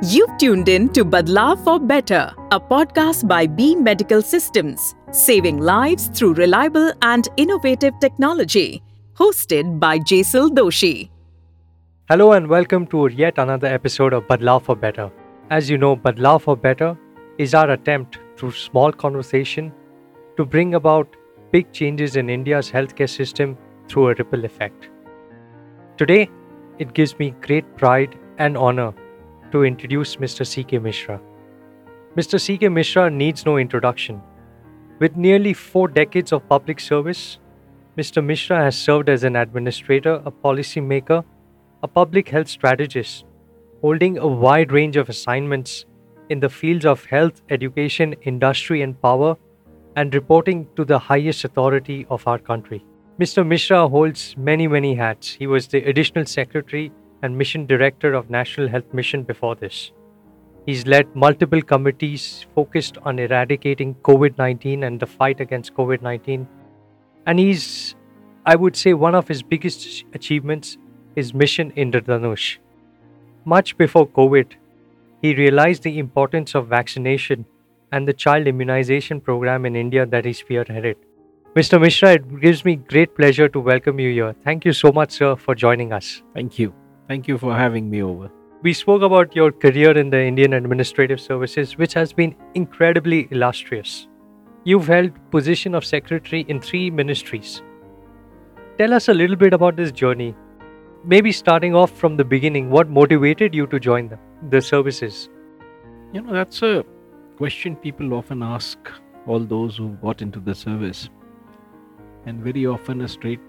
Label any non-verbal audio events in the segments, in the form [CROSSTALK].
You've tuned in to Badlav for Better, a podcast by B Medical Systems, saving lives through reliable and innovative technology. Hosted by Jaisal Doshi. Hello and welcome to yet another episode of Badlav for Better. As you know, Badlav for Better is our attempt through small conversation to bring about big changes in India's healthcare system through a ripple effect. Today, it gives me great pride and honor to introduce Mr. C.K. Mishra. Mr. C.K. Mishra needs no introduction. With nearly four decades of public service, Mr. Mishra has served as an administrator, a policymaker, a public health strategist, holding a wide range of assignments in the fields of health, education, industry, and power, and reporting to the highest authority of our country. Mr. Mishra holds many, many hats. He was the additional secretary and mission director of National Health Mission before this. He's led multiple committees focused on eradicating COVID 19 and the fight against COVID 19. And he's, I would say, one of his biggest achievements is Mission Indradhanush. Much before COVID, he realized the importance of vaccination and the child immunization program in India that he spearheaded. Mr. Mishra, it gives me great pleasure to welcome you here. Thank you so much, sir, for joining us. Thank you. Thank you for having me over. We spoke about your career in the Indian Administrative Services, which has been incredibly illustrious. You've held position of secretary in three ministries. Tell us a little bit about this journey. Maybe starting off from the beginning, what motivated you to join the, the services? You know, that's a question people often ask all those who got into the service. And very often a straight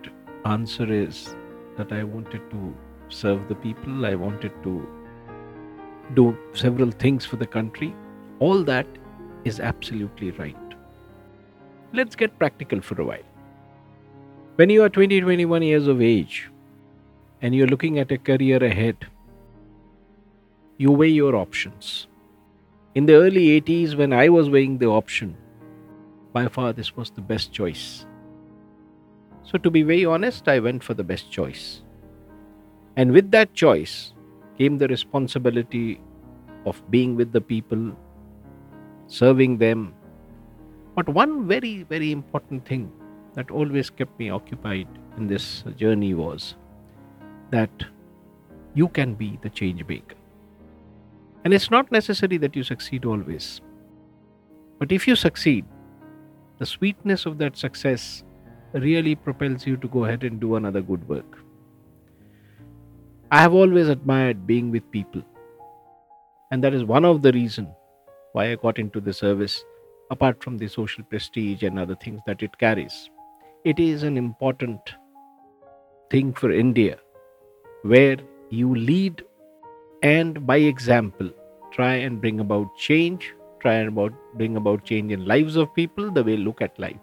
answer is that I wanted to serve the people, I wanted to do several things for the country. All that is absolutely right. Let's get practical for a while. When you are 20, 21 years of age and you're looking at a career ahead, you weigh your options. In the early 80s, when I was weighing the option, by far this was the best choice. So, to be very honest, I went for the best choice. And with that choice came the responsibility of being with the people, serving them. But one very, very important thing that always kept me occupied in this journey was that you can be the change maker. And it's not necessary that you succeed always. But if you succeed, the sweetness of that success really propels you to go ahead and do another good work. I have always admired being with people. And that is one of the reasons why I got into the service, apart from the social prestige and other things that it carries. It is an important thing for India where you lead and by example try and bring about change, try and about bring about change in lives of people, the way look at life.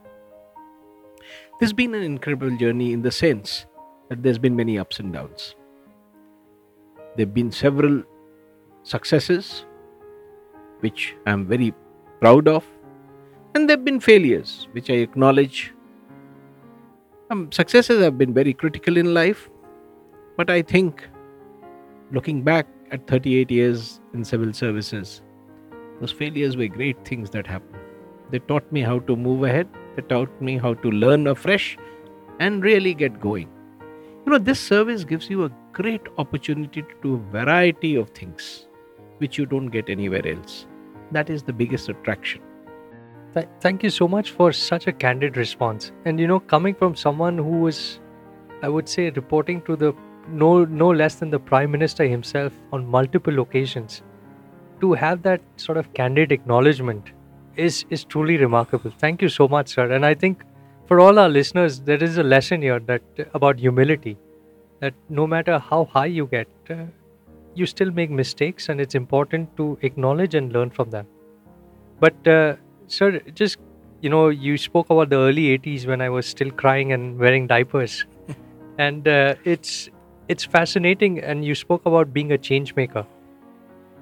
This has been an incredible journey in the sense that there's been many ups and downs. There have been several successes, which I'm very proud of, and there have been failures, which I acknowledge. Um, successes have been very critical in life, but I think looking back at 38 years in civil services, those failures were great things that happened. They taught me how to move ahead, they taught me how to learn afresh and really get going. You know, this service gives you a great opportunity to do a variety of things which you don't get anywhere else. That is the biggest attraction. Th- thank you so much for such a candid response. And you know, coming from someone who was, I would say, reporting to the no no less than the prime minister himself on multiple occasions, to have that sort of candid acknowledgement is is truly remarkable. Thank you so much, sir. And I think for all our listeners, there is a lesson here that about humility. That no matter how high you get, uh, you still make mistakes, and it's important to acknowledge and learn from them. But, uh, sir, just you know, you spoke about the early '80s when I was still crying and wearing diapers, [LAUGHS] and uh, it's it's fascinating. And you spoke about being a change maker.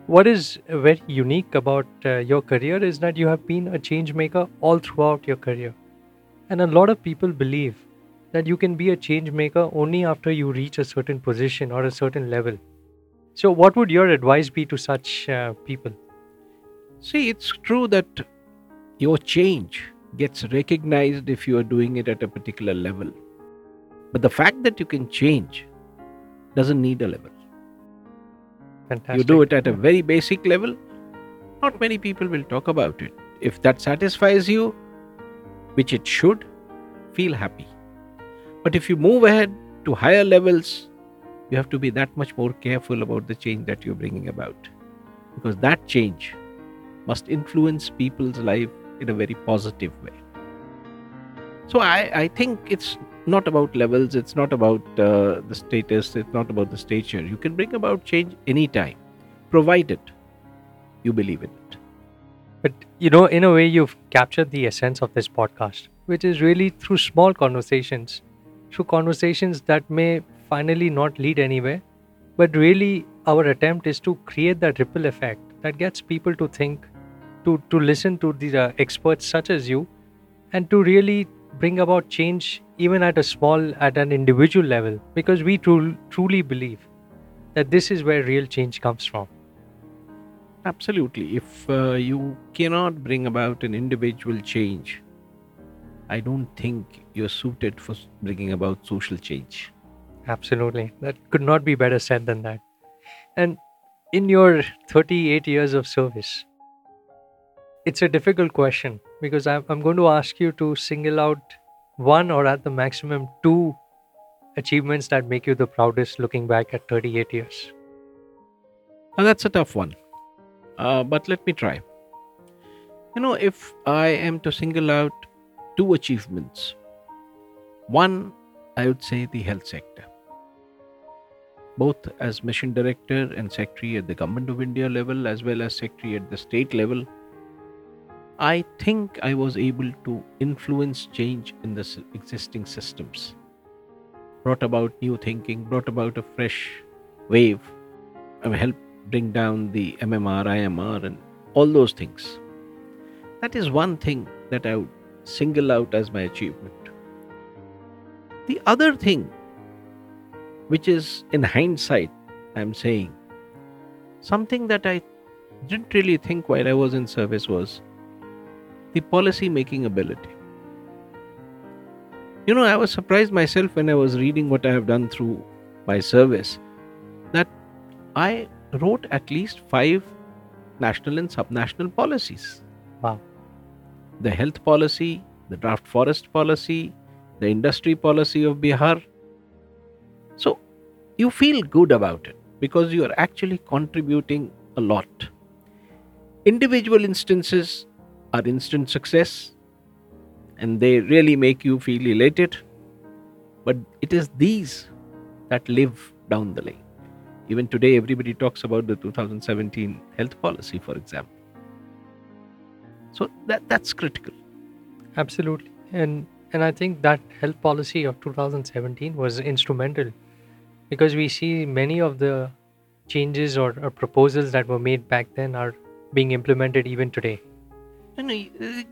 What is very unique about uh, your career is that you have been a change maker all throughout your career and a lot of people believe that you can be a change maker only after you reach a certain position or a certain level. So, what would your advice be to such uh, people? See, it's true that your change gets recognized if you are doing it at a particular level. But the fact that you can change doesn't need a level. Fantastic. You do it at a very basic level, not many people will talk about it. If that satisfies you, which it should, feel happy. But if you move ahead to higher levels, you have to be that much more careful about the change that you're bringing about. Because that change must influence people's life in a very positive way. So I, I think it's not about levels, it's not about uh, the status, it's not about the stature. You can bring about change anytime, provided you believe in it. But you know, in a way, you've captured the essence of this podcast, which is really through small conversations, through conversations that may finally not lead anywhere, but really our attempt is to create that ripple effect that gets people to think, to to listen to these uh, experts such as you, and to really bring about change even at a small, at an individual level, because we tru- truly believe that this is where real change comes from. Absolutely. If uh, you cannot bring about an individual change, I don't think you're suited for bringing about social change. Absolutely. That could not be better said than that. And in your 38 years of service, it's a difficult question because I'm, I'm going to ask you to single out one or at the maximum two achievements that make you the proudest looking back at 38 years. Now, that's a tough one. Uh, but let me try. You know, if I am to single out two achievements, one, I would say the health sector. Both as mission director and secretary at the Government of India level, as well as secretary at the state level, I think I was able to influence change in the existing systems. Brought about new thinking, brought about a fresh wave, helped bring down the MMR, IMR, and all those things. That is one thing that I would single out as my achievement. The other thing, which is in hindsight, I'm saying, something that I didn't really think while I was in service was the policy making ability. You know, I was surprised myself when I was reading what I have done through my service that I wrote at least five national and subnational policies. Wow. The health policy, the draft forest policy, the industry policy of Bihar. So you feel good about it because you are actually contributing a lot. Individual instances are instant success and they really make you feel elated. But it is these that live down the lane. Even today, everybody talks about the 2017 health policy, for example. So that, that's critical. Absolutely. And and I think that health policy of 2017 was instrumental because we see many of the changes or, or proposals that were made back then are being implemented even today. And uh,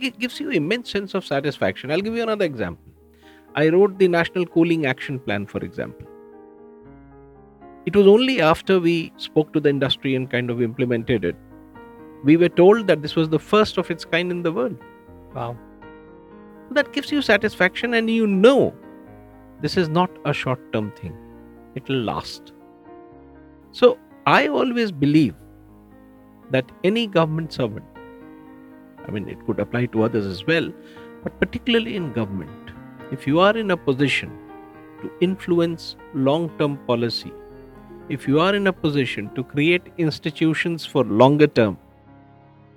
it gives you immense sense of satisfaction. I'll give you another example. I wrote the National Cooling Action Plan, for example. It was only after we spoke to the industry and kind of implemented it, we were told that this was the first of its kind in the world. Wow. That gives you satisfaction, and you know this is not a short term thing, it will last. So, I always believe that any government servant, I mean, it could apply to others as well, but particularly in government, if you are in a position to influence long term policy, if you are in a position to create institutions for longer term,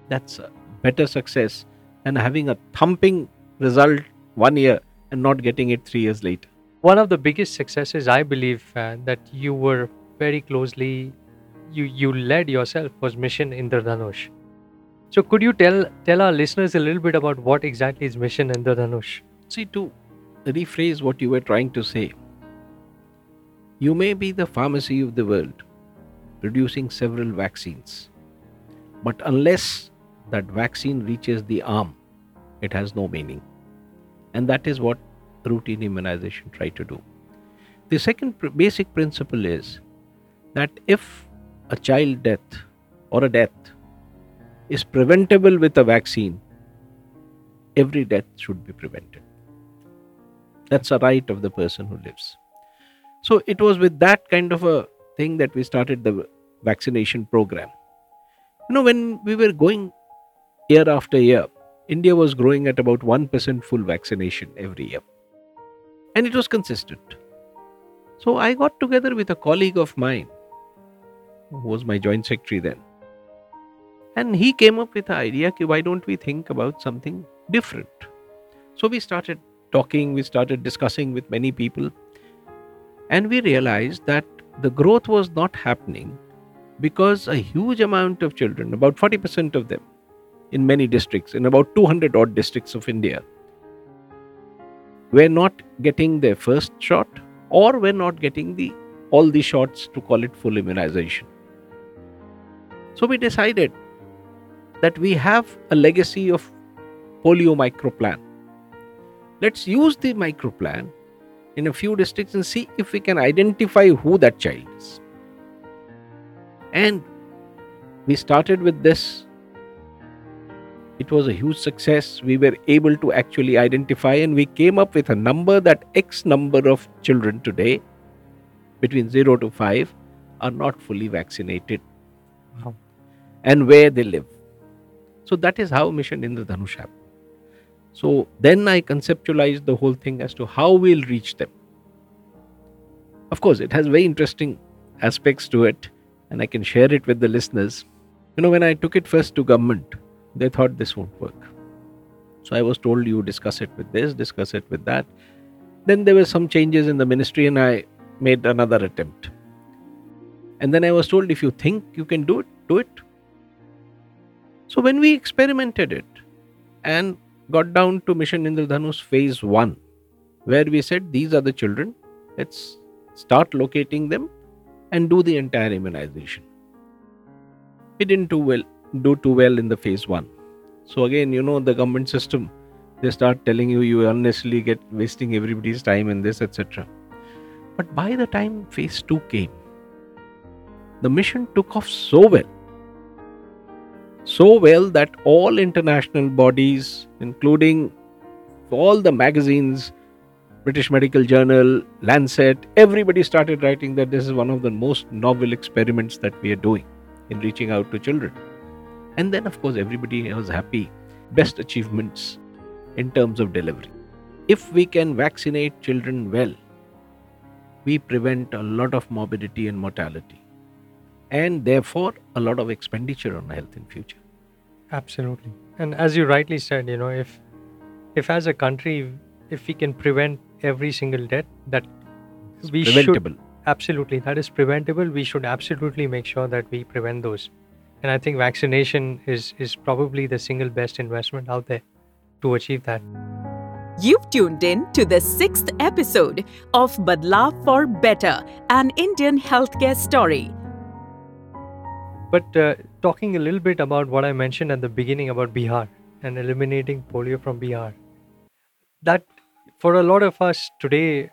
that's a better success than having a thumping result one year and not getting it three years later. One of the biggest successes I believe uh, that you were very closely you you led yourself was Mission Indradhanush. So could you tell tell our listeners a little bit about what exactly is Mission Indradhanush? See, to rephrase what you were trying to say, you may be the pharmacy of the world, producing several vaccines. But unless that vaccine reaches the arm, it has no meaning. And that is what routine immunization try to do. The second pr- basic principle is that if a child death or a death is preventable with a vaccine, every death should be prevented. That's a right of the person who lives. So it was with that kind of a thing that we started the vaccination program. You know, when we were going year after year, India was growing at about 1% full vaccination every year. And it was consistent. So I got together with a colleague of mine, who was my joint secretary then. And he came up with the idea, why don't we think about something different? So we started talking, we started discussing with many people, and we realized that the growth was not happening because a huge amount of children, about 40% of them, in many districts, in about 200 odd districts of India, were not getting their first shot or were not getting the all the shots to call it full immunization. So we decided that we have a legacy of polio microplan. Let's use the microplan in a few districts and see if we can identify who that child is. And we started with this. It was a huge success. We were able to actually identify, and we came up with a number that X number of children today, between 0 to 5, are not fully vaccinated. Wow. And where they live. So that is how Mission Indradhanush happened. So then I conceptualized the whole thing as to how we'll reach them. Of course, it has very interesting aspects to it, and I can share it with the listeners. You know, when I took it first to government, they thought this won't work. So I was told you discuss it with this, discuss it with that. Then there were some changes in the ministry, and I made another attempt. And then I was told if you think you can do it, do it. So when we experimented it and got down to Mission Indradhanush phase 1, where we said these are the children, let's start locating them and do the entire immunization. We didn't do well, do too well in the phase 1. So again, you know, the government system, they start telling you you unnecessarily get wasting everybody's time in this, etc. But by the time phase 2 came, the mission took off so well so well that all international bodies, including all the magazines, British Medical Journal, Lancet, everybody started writing that this is one of the most novel experiments that we are doing in reaching out to children. And then, of course, everybody was happy. Best achievements in terms of delivery. If we can vaccinate children well, we prevent a lot of morbidity and mortality and therefore a lot of expenditure on health in future Absolutely. And as you rightly said, you know, if if as a country, if we can prevent every single death, that It's we preventable should absolutely that is preventable. We should absolutely make sure that we prevent those. And I think vaccination is is probably the single best investment out there to achieve that. You've tuned in to the sixth episode of Badlav for Better, an Indian healthcare story. But uh, talking a little bit about what I mentioned at the beginning about Bihar and eliminating polio from Bihar, that for a lot of us today,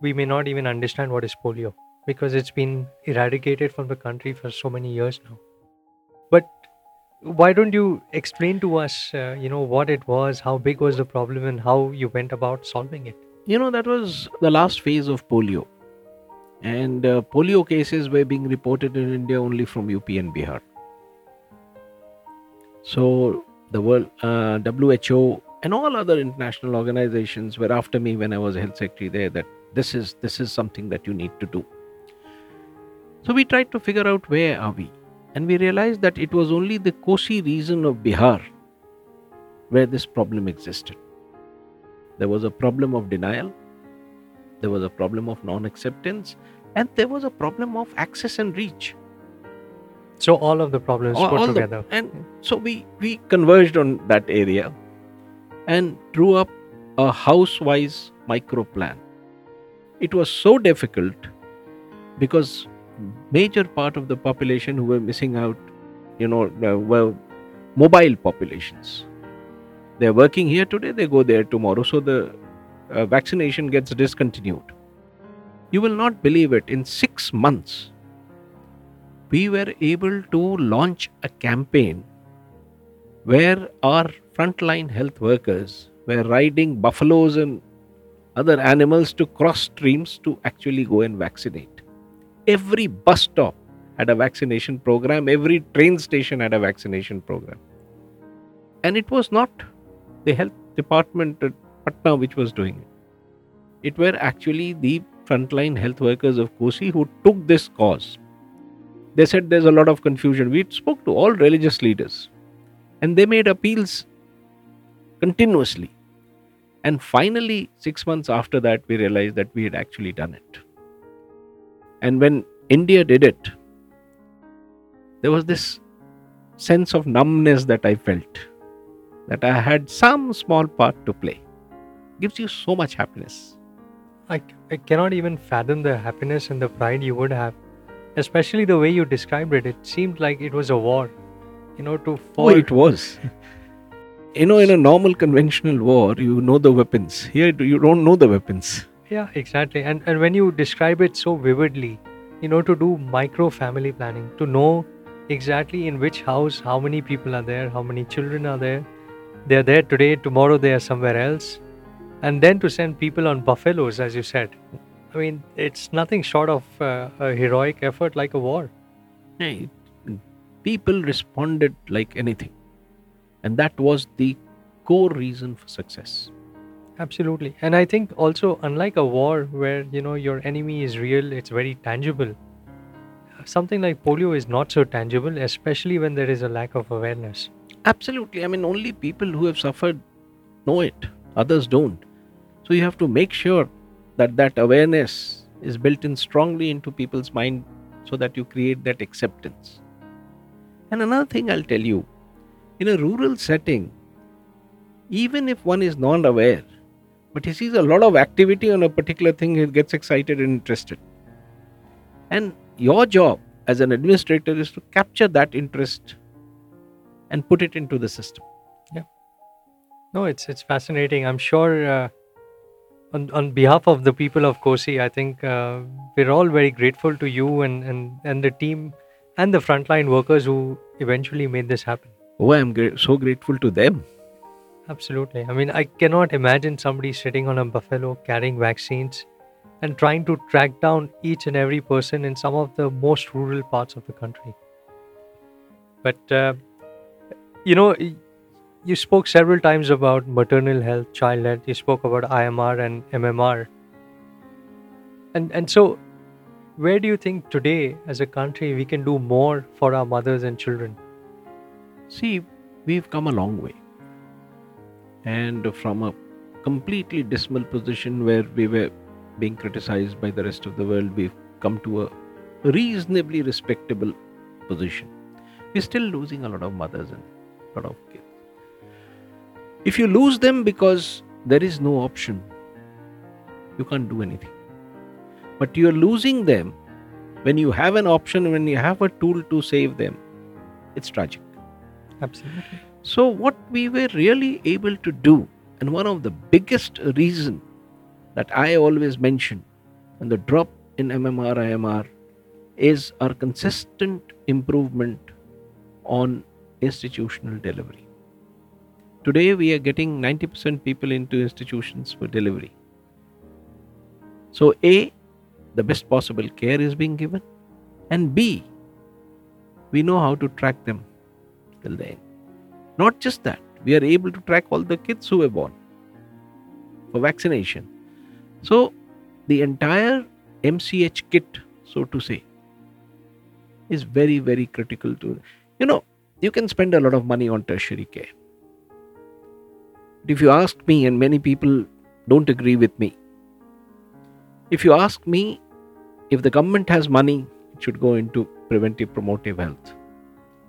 we may not even understand what is polio because it's been eradicated from the country for so many years now. But why don't you explain to us, uh, you know, what it was, how big was the problem, and how you went about solving it? you know that was the last phase of polio and uh, polio cases were being reported in india only from up and bihar. So the world uh, who and all other international organizations were after me when i was health secretary there that this is this is something that you need to do. So we tried to figure out where are we. And we realized that it was only the kosi region of bihar where this problem existed. There was a problem of denial. There was a problem of non acceptance and there was a problem of access and reach. So all of the problems all, put all the- together. and so we we converged on that area and drew up a house wise micro plan it was so difficult because major part of the population who were missing out you know were mobile populations. They're working here today they go there tomorrow. So the uh, vaccination gets discontinued you will not believe it in 6 months we were able to launch a campaign where our frontline health workers were riding buffaloes and other animals to cross streams to actually go and vaccinate. Every bus stop had a vaccination program, every train station had a vaccination program. And it was not the health department at Patna which was doing it. It were actually the frontline health workers of Kosi who took this cause. They said there's a lot of confusion. We spoke to all religious leaders and they made appeals continuously. And finally, six months after that, we realized that we had actually done it. And when India did it, there was this sense of numbness that I felt that I had some small part to play. gives you so much happiness. I, I cannot even fathom the happiness and the pride you would have, especially the way you described it. It seemed like it was a war, you know, to Oh, it was. [LAUGHS] you know, in a normal conventional war, you know the weapons. Here, you don't know the weapons. Yeah, exactly. And and when you describe it so vividly, you know, to do micro family planning, to know exactly in which house how many people are there, how many children are there. They're there today, tomorrow they are somewhere else. And then to send people on buffaloes, as you said. I mean, it's nothing short of uh, a heroic effort like a war. Hey, people responded like anything. And that was the core reason for success. Absolutely. And I think also, unlike a war where, you know, your enemy is real, it's very tangible. Something like polio is not so tangible, especially when there is a lack of awareness. Absolutely. I mean, only people who have suffered know it, others don't. So you have to make sure that that awareness is built in strongly into people's mind so that you create that acceptance. And another thing I'll tell you in a rural setting, even if one is not aware, but he sees a lot of activity on a particular thing, he gets excited and interested. And your job as an administrator is to capture that interest and put it into the system. Yeah. No, it's it's fascinating. I'm sure uh, on on behalf of the people of Kosi, I think uh, we're all very grateful to you and and and the team and the frontline workers who eventually made this happen. Oh, I'm gra- so grateful to them. Absolutely. I mean, I cannot imagine somebody sitting on a buffalo carrying vaccines and trying to track down each and every person in some of the most rural parts of the country. But, uh, you know, you spoke several times about maternal health, child health, you spoke about IMR and MMR. And, and so, where do you think today, as a country, we can do more for our mothers and children? See, we've come a long way. And from a completely dismal position where we were being criticized by the rest of the world, we've come to a reasonably respectable position. We're still losing a lot of mothers and a lot of kids. If you lose them because there is no option, you can't do anything. But you're losing them when you have an option, when you have a tool to save them. It's tragic. Absolutely. So, what we were really able to do, and one of the biggest reason that I always mention, and the drop in MMR IMR, is our consistent improvement on institutional delivery. Today, we are getting 90% people into institutions for delivery. So, A, the best possible care is being given, and B, we know how to track them till the end. Not just that, we are able to track all the kids who were born for vaccination. So, the entire MCH kit, so to say, is very, very critical to. You know, you can spend a lot of money on tertiary care. But if you ask me, and many people don't agree with me, if you ask me if the government has money, it should go into preventive promotive health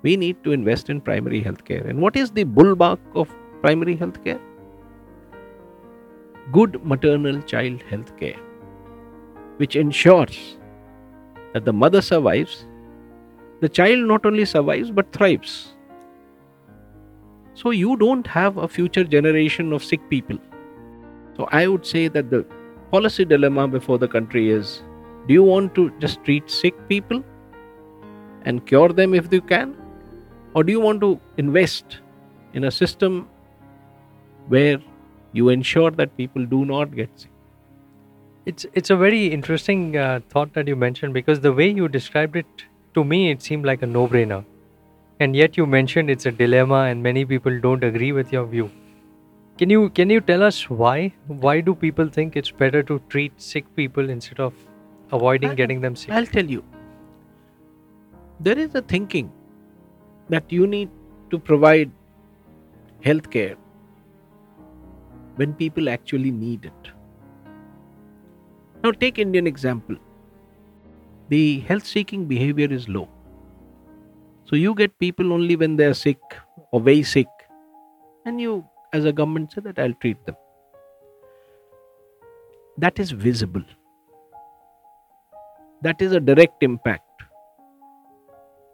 we need to invest in primary health care. And what is the bulwark of primary health care? Good maternal child health care, which ensures that the mother survives, the child not only survives but thrives. So you don't have a future generation of sick people. So I would say that the policy dilemma before the country is do you want to just treat sick people and cure them if you can? Or do you want to invest in a system where you ensure that people do not get sick? It's it's a very interesting uh, thought that you mentioned because the way you described it to me it seemed like a no-brainer, and yet you mentioned it's a dilemma and many people don't agree with your view. Can you can you tell us why? Why do people think it's better to treat sick people instead of avoiding I'll- getting them sick? I'll tell you. There is a thinking that you need to provide health care when people actually need it. Now, take Indian example. The health seeking behavior is low. So, you get people only when they are sick or very sick, and you, as a government, say that I'll treat them. That is visible that is a direct impact.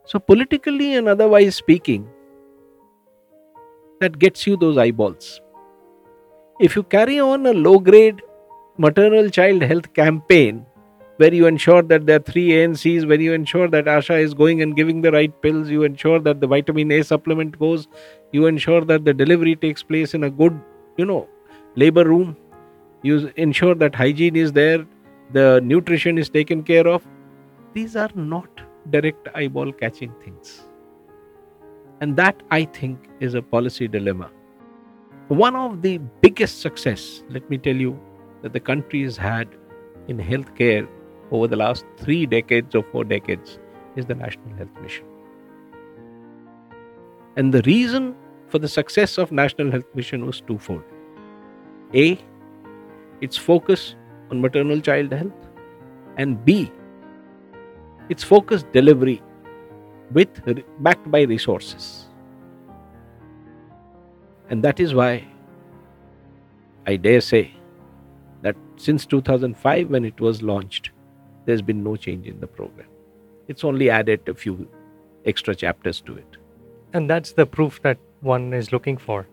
So, politically and otherwise speaking, that gets you those eyeballs. If you carry on a low grade maternal child health campaign where you ensure that there are three ANCs, where you ensure that Asha is going and giving the right pills, you ensure that the vitamin A supplement goes, you ensure that the delivery takes place in a good, you know, labor room, you ensure that hygiene is there, the nutrition is taken care of. These are not direct eyeball catching things. And that, I think, is a policy dilemma. One of the biggest success, let me tell you, that the country has had in healthcare over the last three decades or four decades is the National Health Mission. And the reason for the success of National Health Mission was twofold. A, its focus on maternal child health, and B, its focused delivery with backed by resources. And that is why I dare say that since 2005, when it was launched, there's been no change in the program. It's only added a few extra chapters to it. And that's the proof that one is looking for.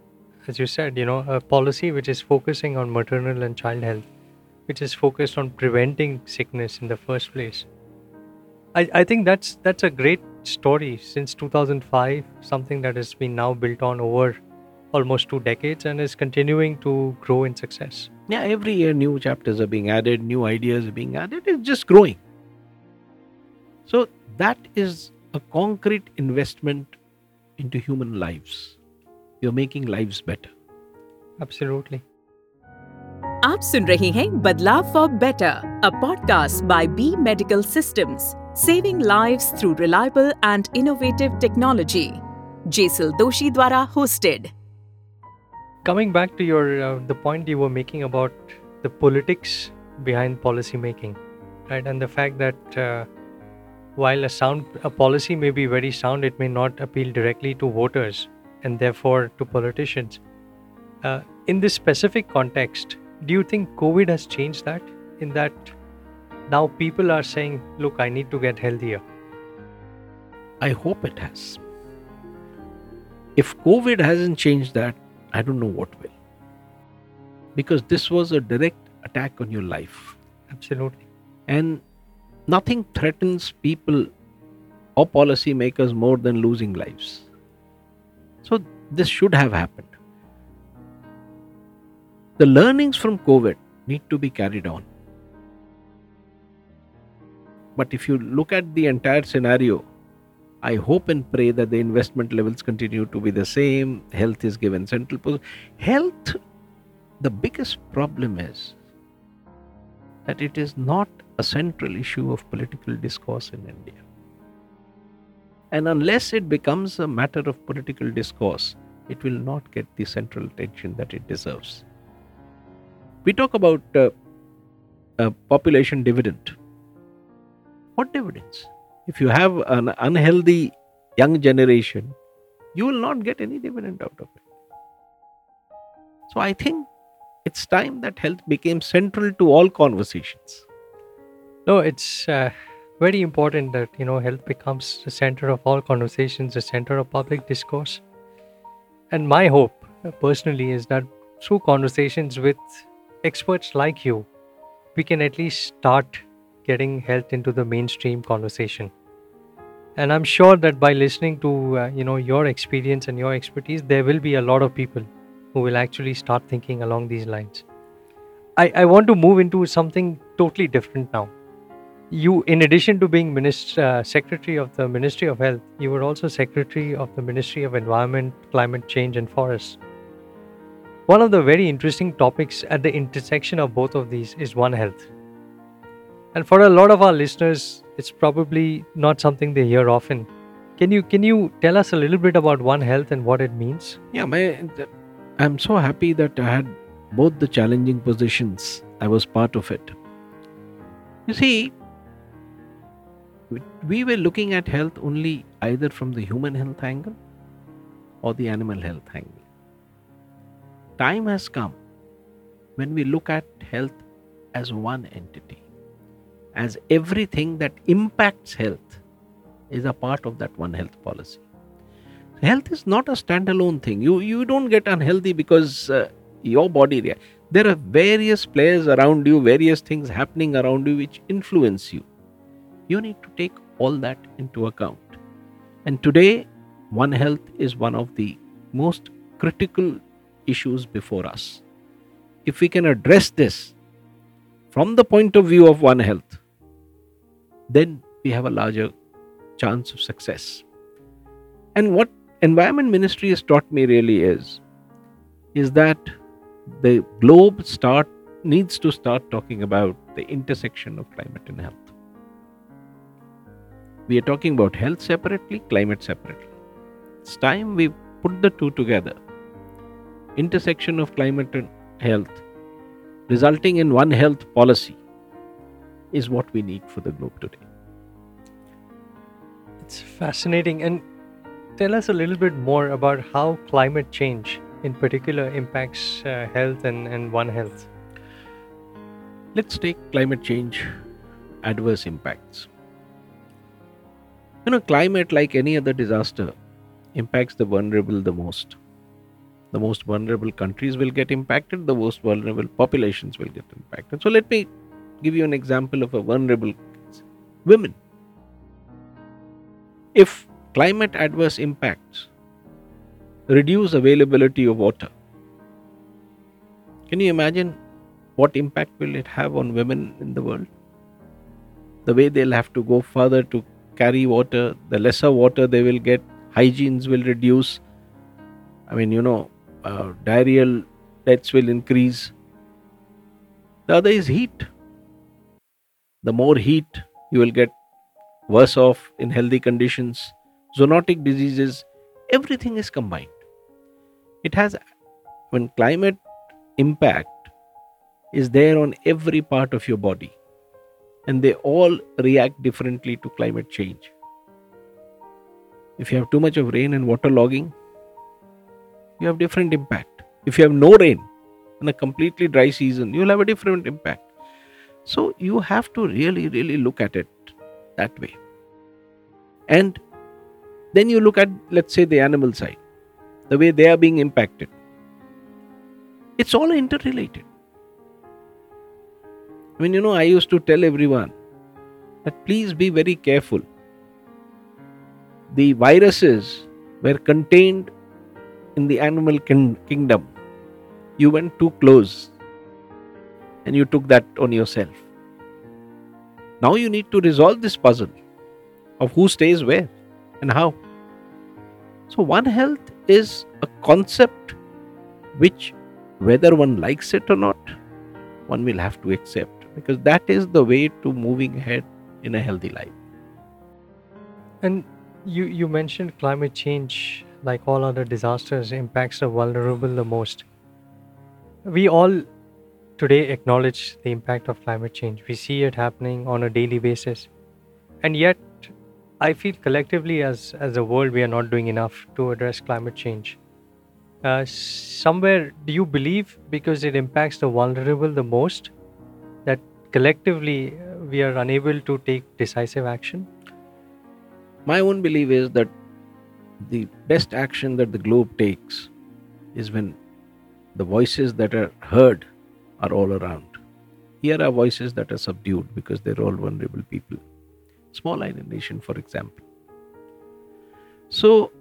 As you said, you know, a policy which is focusing on maternal and child health, which is focused on preventing sickness in the first place. I, I think that's that's a great story since 2005, something that has been now built on over almost two decades and is continuing to grow in success. Yeah, every year new chapters are being added, new ideas are being added. It's just growing. So that is a concrete investment into human lives. You're making lives better. Absolutely. आप सुन रहे हैं बदलाव for better a podcast by B medical systems saving lives through reliable and innovative technology Jesal दोशी द्वारा hosted Coming back to your uh, the point you were making about the politics behind policy making, right, and the fact that uh, while a sound a policy may be very sound, it may not appeal directly to voters and therefore to politicians. Uh, in this specific context, do you think COVID has changed that? In that now people are saying, "Look, I need to get healthier." I hope it has. If COVID hasn't changed that, I don't know what will. Because this was a direct attack on your life. Absolutely. And nothing threatens people or policymakers more than losing lives. So this should have happened. The learnings from COVID need to be carried on. But if you look at the entire scenario, I hope and pray that the investment levels continue to be the same. Health is given central position. Health, the biggest problem is that it is not a central issue of political discourse in India. And unless it becomes a matter of political discourse, it will not get the central attention that it deserves. We talk about uh, a population dividend. What dividends? If you have an unhealthy young generation, you will not get any dividend out of it. So I think it's time that health became central to all conversations. No, it's uh, very important that you know health becomes the center of all conversations, the center of public discourse. And my hope, uh, personally, is that through conversations with experts like you, we can at least start getting health into the mainstream conversation. And i'm sure that by listening to uh, you know your experience and your expertise there will be a lot of people who will actually start thinking along these lines. I, I want to move into something totally different now. You in addition to being minister, uh, secretary of the ministry of health you were also secretary of the ministry of environment climate change and forests. One of the very interesting topics at the intersection of both of these is one health and for a lot of our listeners it's probably not something they hear often can you can you tell us a little bit about one health and what it means Yeah, my, I'm so happy that I had both the challenging positions. I was part of it. You see, we- we were looking at health only either from the human health angle or the animal health angle. Time has come when we look at health as one entity, as everything that impacts health is a part of that one health policy. Health is not a standalone thing. You you don't get unhealthy because uh, your body rea- there are various players around you various things happening around you which influence you. You need to take all that into account. And today one health is one of the most critical issues before us. If we can address this from the point of view of one health then we have a larger chance of success. And what environment ministry has taught me really is is that the globe start needs to start talking about the intersection of climate and health. We are talking about health separately climate separately. It's time we put the two together. Intersection of climate and health resulting in one health policy is what we need for the globe today It's fascinating. And tell us a little bit more about how climate change, in particular, impacts uh, health and, and One Health. let's take climate change adverse impacts you know climate like any other disaster impacts the vulnerable the most the most vulnerable countries will get impacted the most vulnerable populations will get impacted so let me give you an example of a vulnerable case. women if climate adverse impacts reduce availability of water can you imagine what impact will it have on women in the world? The way they'll have to go further to carry water, the lesser water they will get, hygienes will reduce. I mean, you know, uh, diarrheal deaths will increase. The other is heat. The more heat, you will get worse off in healthy conditions. Zoonotic diseases, everything is combined. It has, when climate impact is there on every part of your body and they all react differently to climate change if you have too much of rain and water logging you have different impact if you have no rain and a completely dry season you'll have a different impact so you have to really really look at it that way and then you look at let's say the animal side the way they are being impacted it's all interrelated I mean, you know, I used to tell everyone that please be very careful. The viruses were contained in the animal kin- kingdom. You went too close and you took that on yourself. Now you need to resolve this puzzle of who stays where and how. So, One Health is a concept which, whether one likes it or not, one will have to accept because that is the way to moving ahead in a healthy life. And you, you mentioned climate change, like all other disasters, impacts the vulnerable the most. We all today acknowledge the impact of climate change. We see it happening on a daily basis. And yet, I feel collectively as, as a world, we are not doing enough to address climate change. Uh, somewhere, do you believe because it impacts the vulnerable the most, that collectively uh, we are unable to take decisive action? My own belief is that the best action that the globe takes is when the voices that are heard are all around. Here are voices that are subdued because they're all vulnerable people. Small island nation, for example. So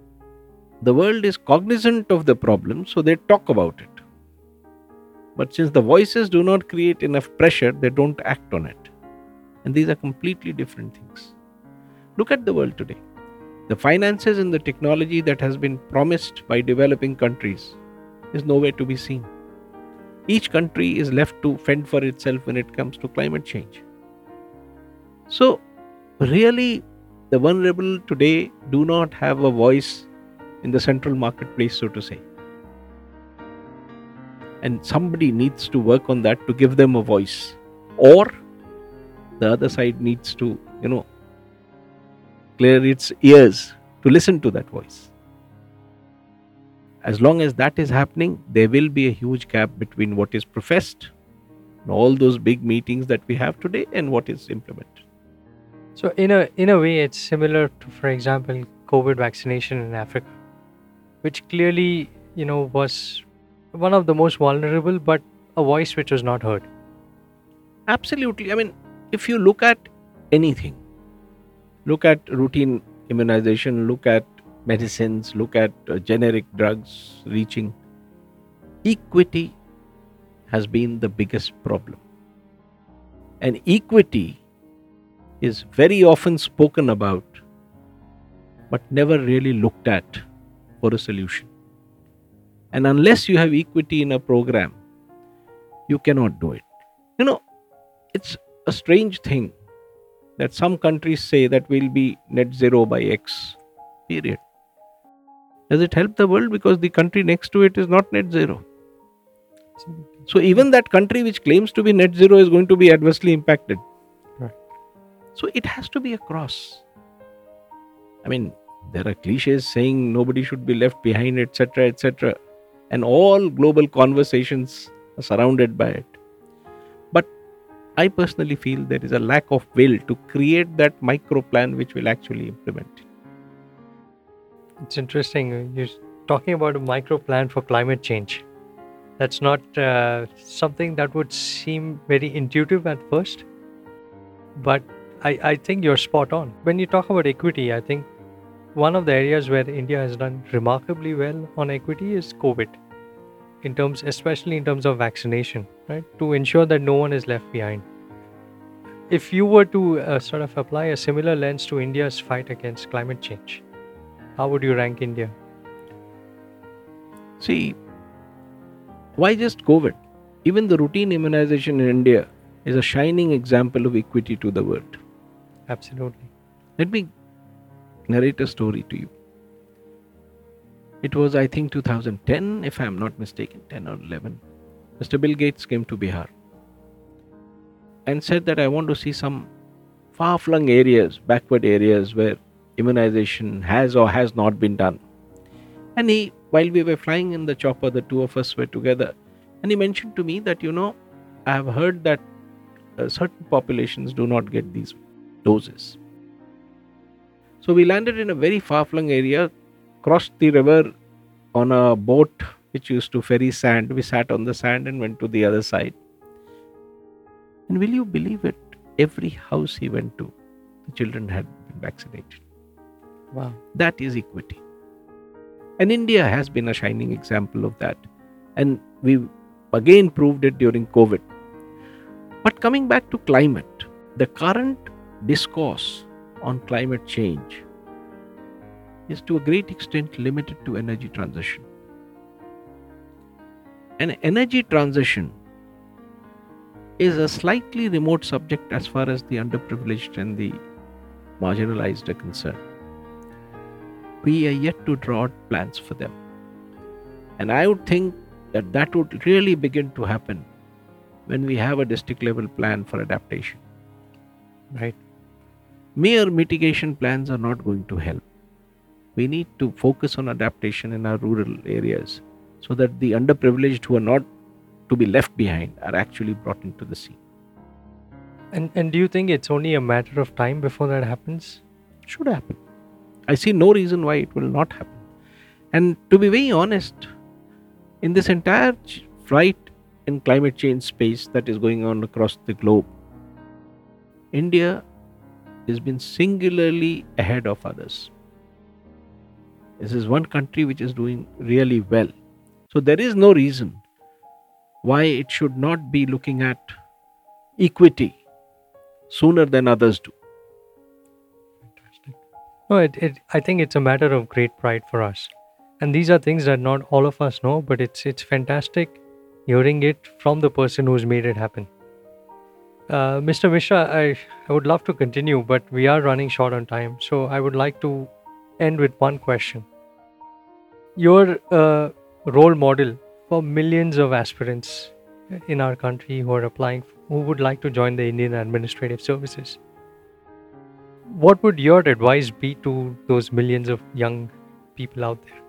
the world is cognizant of the problem, so they talk about it. But since the voices do not create enough pressure, they don't act on it. And these are completely different things. Look at the world today. The finances and the technology that has been promised by developing countries is nowhere to be seen. Each country is left to fend for itself when it comes to climate change. So, really, the vulnerable today do not have a voice in the central marketplace, so to say. And somebody needs to work on that to give them a voice. Or the other side needs to, you know, clear its ears to listen to that voice. As long as that is happening, there will be a huge gap between what is professed, all those big meetings that we have today, and what is implemented. So in a in a way, it's similar to, for example, COVID vaccination in Africa, which clearly you know was one of the most vulnerable, but a voice which was not heard. Absolutely. I mean, if you look at anything, look at routine immunization, look at medicines, look at uh, generic drugs reaching, equity has been the biggest problem. And equity is very often spoken about, but never really looked at for a solution. And unless you have equity in a program, you cannot do it. You know, it's a strange thing that some countries say that we'll be net zero by X period. Does it help the world because the country next to it is not net zero? So even that country which claims to be net zero is going to be adversely impacted. Right. So it has to be a cross. I mean, there are cliches saying nobody should be left behind, etc., etc., and all global conversations are surrounded by it. But I personally feel there is a lack of will to create that micro plan which will actually implement it. It's interesting. You're talking about a micro plan for climate change. That's not uh, something that would seem very intuitive at first, but I, I think you're spot on. When you talk about equity, I think one of the areas where India has done remarkably well on equity is COVID, in terms, especially in terms of vaccination, right? To ensure that no one is left behind. If you were to uh, sort of apply a similar lens to India's fight against climate change, how would you rank India? See, why just COVID? Even the routine immunization in India is a shining example of equity to the world. Absolutely. Let me narrate a story to you. It was, I think, 2010, if I'm not mistaken, 10 or 11. Mr. Bill Gates came to Bihar and said that I want to see some far flung areas, backward areas where immunization has or has not been done. And he, while we were flying in the chopper, the two of us were together, and he mentioned to me that, you know, I have heard that uh, certain populations do not get these doses. So we landed in a very far flung area, crossed the river on a boat which used to ferry sand. We sat on the sand and went to the other side. And will you believe it? Every house he went to, the children had been vaccinated. Wow. That is equity. And India has been a shining example of that. And we again proved it during COVID. But coming back to climate, the current discourse on climate change is to a great extent limited to energy transition. And energy transition is a slightly remote subject as far as the underprivileged and the marginalized are concerned. We are yet to draw plans for them. And I would think that that would really begin to happen when we have a district level plan for adaptation. Right. Mere mitigation plans are not going to help. We need to focus on adaptation in our rural areas so that the underprivileged who are not to be left behind are actually brought into the scene. And and do you think it's only a matter of time before that happens? Should happen. I see no reason why it will not happen. And to be very honest, in this entire fight in climate change space that is going on across the globe, India has been singularly ahead of others. This is one country which is doing really well. So there is no reason why it should not be looking at equity sooner than others do. No, it, it, I think it's a matter of great pride for us. And these are things that not all of us know, but it's it's fantastic hearing it from the person who's made it happen. Uh, Mr. Mishra, I, I would love to continue, but we are running short on time. So I would like to end with one question. Your uh, role model for millions of aspirants in our country who are applying, who would like to join the Indian Administrative Services. What would your advice be to those millions of young people out there?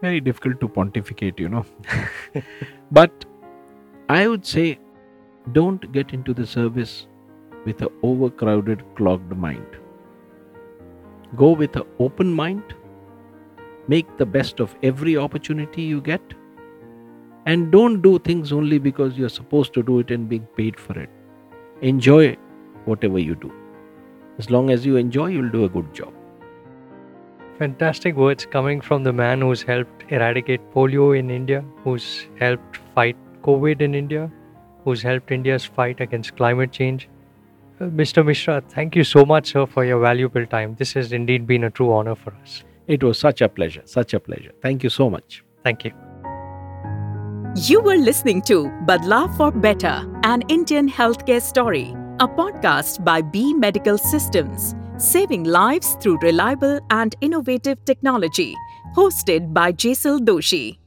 Very difficult to pontificate, you know. [LAUGHS] but I would say don't get into the service with an overcrowded, clogged mind. Go with an open mind. Make the best of every opportunity you get. And don't do things only because you're supposed to do it and being paid for it. Enjoy whatever you do. As long as you enjoy, you'll do a good job. Fantastic words coming from the man who's helped eradicate polio in India, who's helped fight COVID in India, who's helped India's fight against climate change. Uh, Mr. Mishra, thank you so much, sir, for your valuable time. This has indeed been a true honor for us. It was such a pleasure, such a pleasure. Thank you so much. Thank you. You were listening to Badlav for Better, an Indian healthcare story, a podcast by B Medical Systems, saving lives through reliable and innovative technology, hosted by Jaisal Doshi.